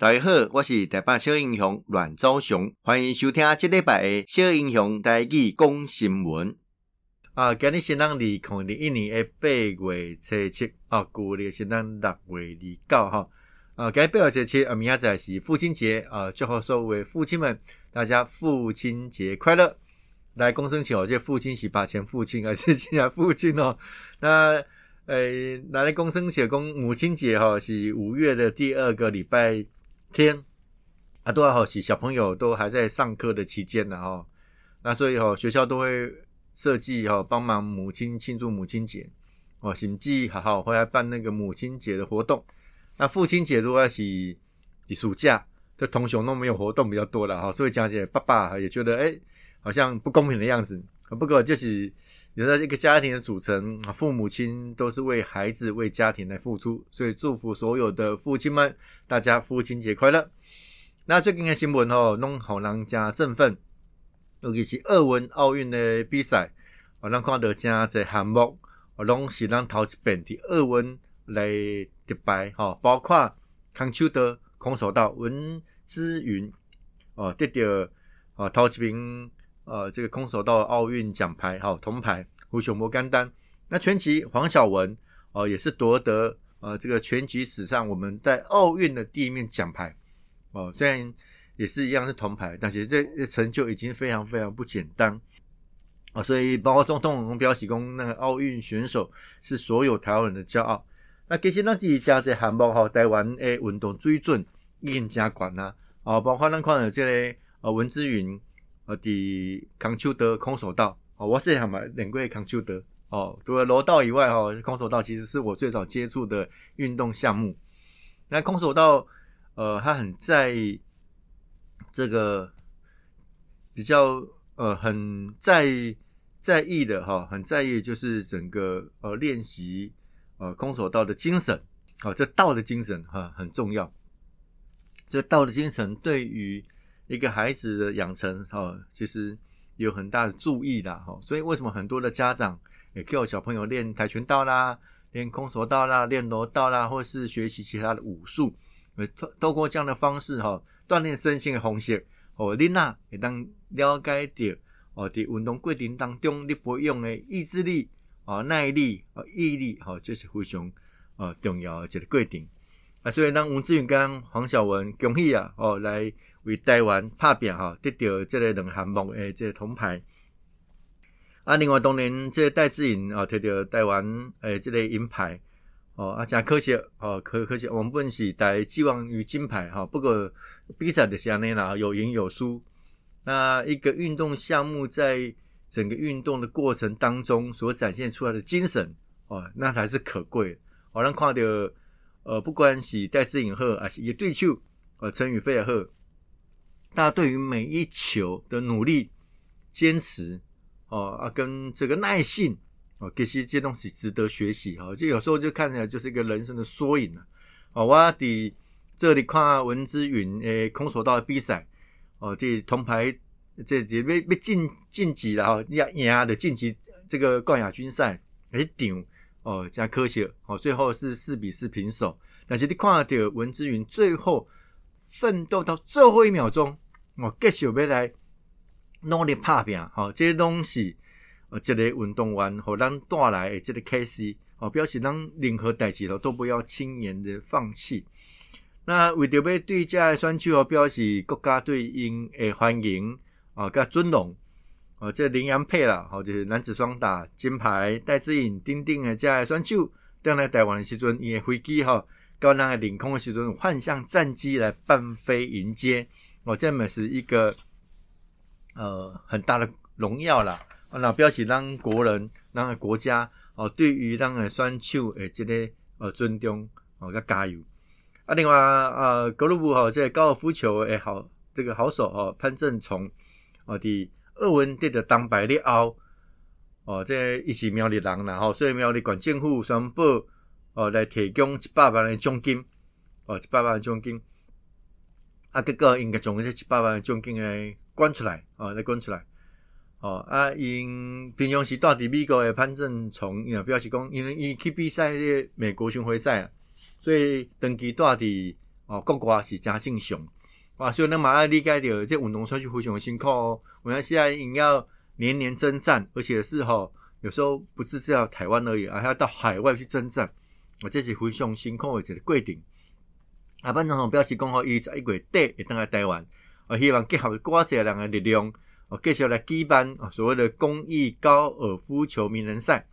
大家好，我是台北小英雄阮昭雄，欢迎收听这礼拜的小英雄台语讲新闻。啊，今日是咱二零二一年的八月初七，啊，旧历是咱六月二九哈。啊，今日八月初七，啊，明仔载是父亲节，啊，祝福所有的父亲们，大家父亲节快乐。来，共生起哦，这父亲是把钱父亲，还是亲爱父亲哦？那，诶，来共生起公母亲节哈，是五月的第二个礼拜。天啊，都还好，是小朋友都还在上课的期间呢哈。那所以哈，学校都会设计哈，帮忙母亲庆祝母亲节哦，甚至好好回来办那个母亲节的活动。那父亲节如果是暑假，这同学都没有活动比较多了哈，所以讲起爸爸也觉得哎，好像不公平的样子。不过就是有了一个家庭的组成，父母亲都是为孩子、为家庭来付出，所以祝福所有的父亲们，大家父亲节快乐。那最近的新闻哦，拢好人家振奋，尤其是奥运奥运的比赛，我咱看到真侪项目，我拢是咱头一遍的奥运来得牌哈，包括空手道、空手道文姿云哦，得到哦头一名。呃，这个空手道奥运奖牌，好铜牌，胡熊摩甘丹。那拳击黄晓雯，哦、呃，也是夺得呃这个拳击史上我们在奥运的第一面奖牌，哦、呃，虽然也是一样是铜牌，但是这成就已经非常非常不简单啊、呃。所以包括总统龙标喜功那个奥运选手是所有台湾人的骄傲。那其实咱自己家在韩国哈，台湾诶运动水准已经加管啦，啊、呃，包括咱看到这个呃文姿云。呃，的康丘德空手道哦，我是想买两个康丘德哦，除了柔道以外哦，空手道其实是我最早接触的运动项目。那空手道，呃，他很在意这个比较呃很在在意的哈，很在意就是整个呃练习呃空手道的精神哦，这道的精神哈很重要。这道的精神对于一个孩子的养成，哈，其实有很大的注意的，哈，所以为什么很多的家长也叫小朋友练跆拳道啦，练空手道啦，练柔道啦，或是学习其他的武术，透透过这样的方式，哈，锻炼身心的方式，哦，你呐也当了解到，哦，在运动过程当中，你培养的意志力，啊，耐力，哦，毅力，哈，这是非常呃重要的一个过程。啊，所以让文姿云跟黄晓雯恭喜啊，哦，来。为台湾拍拼哈，得到这个两项目诶，这个铜牌。啊，另外当年这个戴志颖啊，得到台湾诶，这个银牌。哦，啊，真可惜哦，可可惜，我们本是带寄望于金牌哈。不过比赛就是安尼啦，有赢有输。那一个运动项目在整个运动的过程当中所展现出来的精神哦，那才是可贵。我能看到呃，不管是戴资颖好，还是一对就呃，陈雨菲也好。大家对于每一球的努力、坚持，哦啊，跟这个耐性，哦，其实这东西值得学习哈。就有时候就看起来就是一个人生的缩影了。哦，我在这里看文之云诶空手道的比赛，哦，这铜牌这也被被晋晋级了哈，压压的晋级这个冠亚军赛，诶顶哦，加科学哦，最后是四比四平手。但是你看到文姿云最后。奋斗到最后一秒钟，哦继续要来努力拍拼，哦，这些东西，呃，这个运动员和咱带来的这个开始，哦，表示咱任何代志都不要轻言的放弃。那为着要对这个选手哦表示国家对因的欢迎啊，跟尊重，哦，这林洋配啦，哦，就是男子双打金牌，戴志颖、丁丁的这个选手，当来台湾的时阵，伊的飞机哈。到那个领空的时候，换上战机来伴飞迎接，哦，这么是一个呃很大的荣耀啦。那表示让国人、让国家哦，对于让选手诶这个呃尊重哦，要加油。啊，另外呃，格鲁布哈这个高尔夫球诶好这个好手哦，潘政琮哦的奥运得的铜牌了后，哦，这一是苗栗人啦，吼，所以苗栗县政府宣布。哦，来提供一百万的奖金，哦，一百万的奖金，啊，结果应该将这一百万的奖金诶捐出来，哦，来捐出来，哦，啊，因平常时住伫美国的潘政琮，也表示讲，因为伊去比赛个美国巡回赛啊，所以长期住伫哦，国外是真正常。哇，所以咱嘛要理解到，这运动选手非常辛苦哦。我们现在因要年年征战，而且是吼、有时候不是只要台湾而已，还要到海外去征战。我这是非常辛苦的一个过程。啊，班总统表示讲吼，伊十一月底会登来台湾，我希望结合国际人的力量，哦，继续来举办所谓的公益高尔夫球名人赛。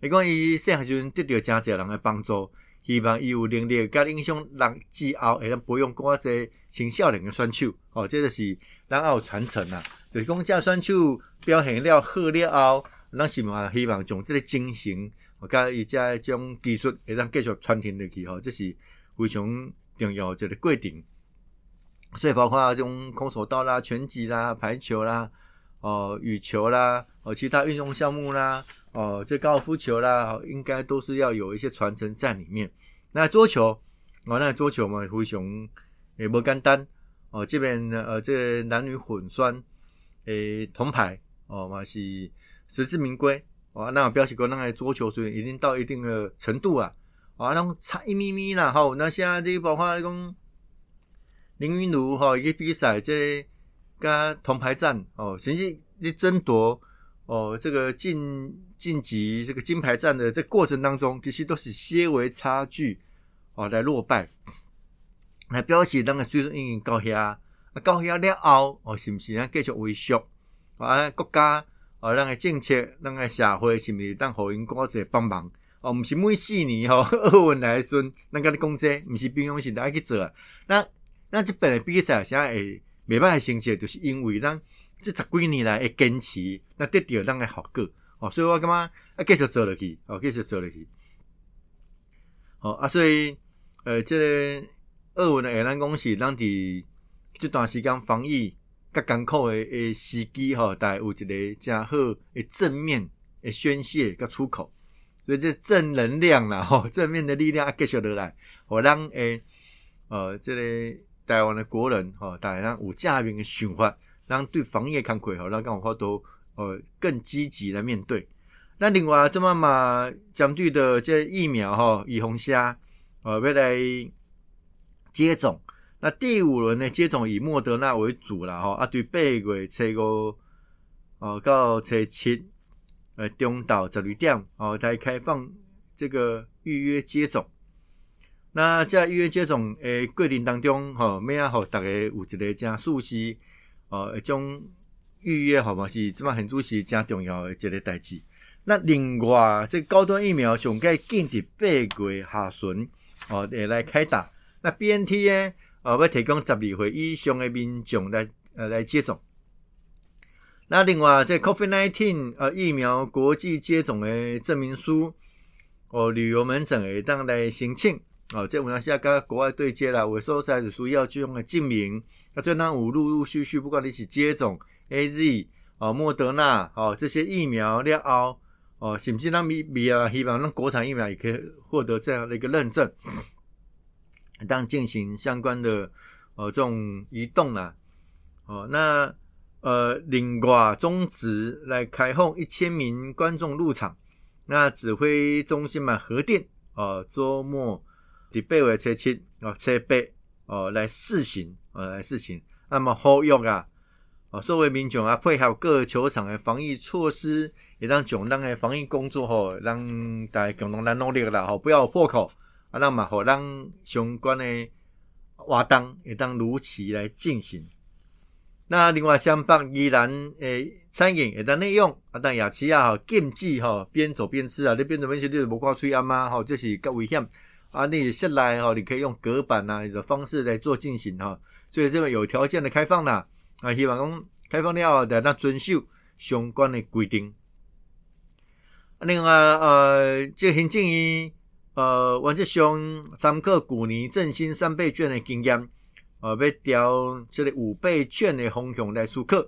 伊讲伊细汉时阵得到真侪人的帮助。希望伊有能力甲影响人之后，会当培养更侪青少年的选手。哦，这就是咱也有传承啊。就是讲，这选手表现了好了后，咱是嘛希望从这个精神，甲伊遮种技术会当继续传承落去。吼，这是非常重要一个过程。所以包括这种空手道啦、拳击啦、排球啦、哦羽球啦、哦其他运动项目啦。哦，这高尔夫球啦，应该都是要有一些传承在里面。那桌球，哦，那桌球嘛，灰熊也不简单。哦，这边呃，这、男女混双，诶，铜牌，哦嘛是实至名归。哦，那表示说那个桌球水平已经到一定的程度啊。啊，那种差一咪咪啦。好，那现在这个包括那种林昀儒哈，一个比赛这个铜牌战，哦，甚至你争夺。哦，这个晋晋级这个金牌战的这过程当中，其实都是些微差距哦来落败，来表示咱个水准已经到遐，啊到遐了后哦是不是啊继续维续啊国家哦咱个政策，咱个社会是不是当互因国际帮忙哦？不是每四年吼奥运来时，咱跟你讲这不是平常时爱去做啊。那那这本来比赛现在会袂歹成绩，就是因为咱。这十几年来的坚持，那得到咱的效果哦，所以我感觉啊继续做落去，哦，继续做落去。好啊，所以呃，这个奥运的咱讲是咱伫这段时间防疫较艰苦的诶时机吼，大概有一个真好诶正面诶宣泄甲出口，所以这正能量啦，吼，正面的力量啊继续落来，互咱诶呃，这个台湾的国人吼，大家咱有正面的想法。让对防疫看开吼，让讲话都呃更积极来面对。那另外，这么嘛针对的这疫苗哈，预防下呃要来接种。那第五轮呢，接种以莫德纳为主了哈。啊，对八月初五哦到初七呃中昼十二点哦来开放这个预约接种。那在预约接种诶过程当中哈，咩啊好大家有一个正熟悉。哦，一种预约好嘛是，这么很主是真重要的一个代志。那另外，这高端疫苗上个建议八月下旬哦，来开打。那 BNT 呢，哦，要提供十二岁以上的民众来呃来接种。那另外，这 Covid nineteen 呃疫苗国际接种的证明书，哦，旅游门诊会当来申请。哦，这我们现在跟国外对接了，我说才是需要就用个证明。那所以呢，五陆陆续续，不管你是接种 AZ 哦、莫德纳哦这些疫苗了后哦，甚至让米米啊，希望让国产疫苗也可以获得这样的一个认证，当进行相关的哦这种移动啦。哦，那呃，另外中职来开放一千名观众入场，那指挥中心嘛核定哦，周末第八月初七哦，初八哦来试行。哦，来试行，那么呼吁啊，哦，社会民众啊，配合各球场的防疫措施，也让囧当的防疫工作吼，让大家共同来努力啦，吼，不要破口啊，那么好，让相关的活动也当如期来进行。那另外，像北宜兰诶，餐饮也当内用啊，但夜市啊，禁止吼，边走边吃啊，你边走边吃，你就无挂嘴啊嘛，吼，这是较危险啊。你下来吼，你可以用隔板呐，的方式来做进行哈。所以这个有条件的开放啦，啊，希望讲开放了后，那遵守相关的规定。另外，呃，这行政院呃，原则上参考去年振兴三倍券的经验，呃，要调这个五倍券的方向来思考。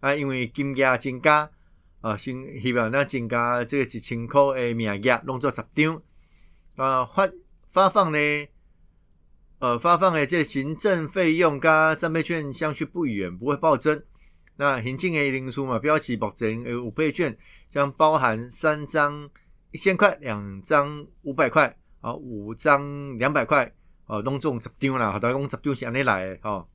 啊，因为金额增加，啊，先希望咱增加这个一千块的名额，弄作十张，啊，发发放呢。呃，发放的这行政费用跟三倍券相去不远，不会暴增。那行政的人数嘛，标示目前呃五倍券将包含三张一千块、两张五百块啊，五张两百块哦，拢总十张啦，大概讲十张是安尼来的哦。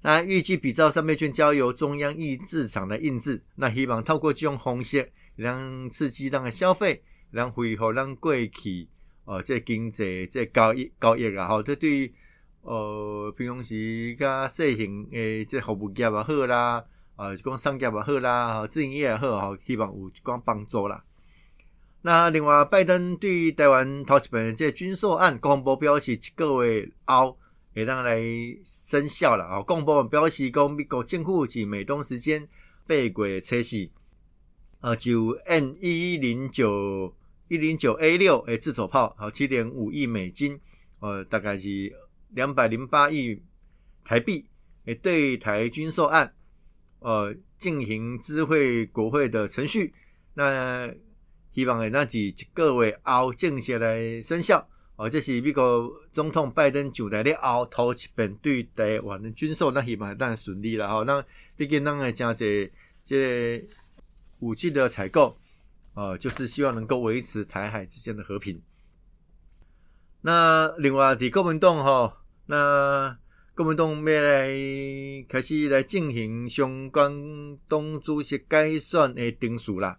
那预计比照三倍券交由中央印制厂来印制，那希望透过这种方式，让刺激咱的消费，让恢复咱过去哦，这经济这交易交易啊，吼，这对于呃，比如是甲细型诶，这服务业也好啦，啊，讲商业也好啦，自营业也好，吼，希望有关帮助啦。那另外，拜登对台湾头一份这军售案公布表示，一个月后会当来生效了啊。公布表示，讲美国政府及美东时间八月测试，呃，就 N 一零九一零九 A 六诶，自走炮，好七点五亿美金，呃，大概是。两百零八亿台币，诶，对台军售案，呃，进行知会国会的程序。那希望诶，那几一个月后正式来生效。哦，这是美国总统拜登就在了后头一遍对台湾的军售，那希望当然顺利了哈。那毕竟咱个加这这武器的采购，呃，就是希望能够维持台海之间的和平。那另外，伫国民党吼，那国民党要来开始来进行相关党主席改选的定数啦。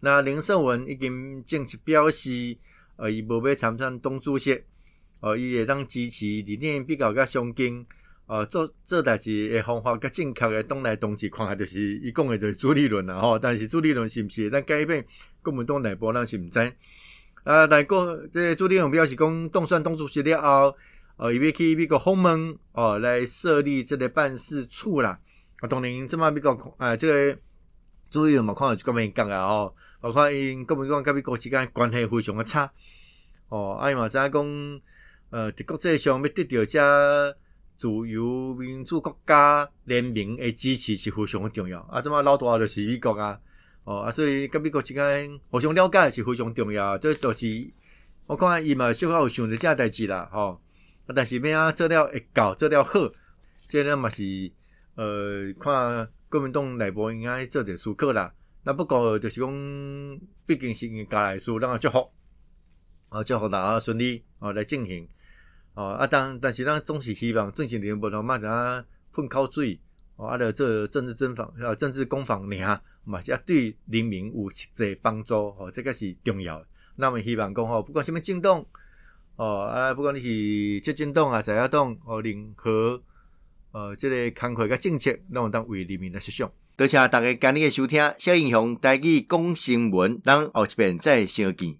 那林胜文已经正式表示，呃，伊无要参选党主席，呃，伊会当支持理念比较较相近，呃，做做代志的方法较正确的党内同志，看下就是伊讲的就是朱立伦啦吼。但是朱立伦是毋是咱改变国民党内部，咱是毋知。啊，但个这朱立伦表示讲，当选党主席了后，呃，伊要去美国访问哦，来设立这个办事处啦。啊，当然，这么美国啊，这个朱立伦嘛，看到就咁样讲啊，哦，包括因国民党跟美国之间关系非常的差。哦，啊，伊嘛知影讲，呃，在国际上要得到这自由民主国家联名的支持是非常重要。啊，这么老大就是美国啊。哦啊，所以跟美国之间互相了解是非常重要。这都是我看伊嘛小可有想着这代志啦，吼。啊，但是咩啊，做了会搞，做了好，这呢嘛是呃，看国民党内部应该做点思考啦。那不过就是讲，毕竟是因家来事，让他祝福，啊，祝福大家顺利哦来进行。哦啊，当但是咱总是希望政治人物同嘛怎啊喷口水，哦啊，着做政治攻防啊，政治攻防尔。嘛，也对人民有实际帮助，哦，这个是重要的。那么希望讲吼，不管什么政党，哦啊，不管你是执政党啊、在野党，哦，任何呃，这个工作甲政策，拢有当为人民来设想。多谢大家今日的收听，小英雄带去讲新闻，咱后一遍再相见。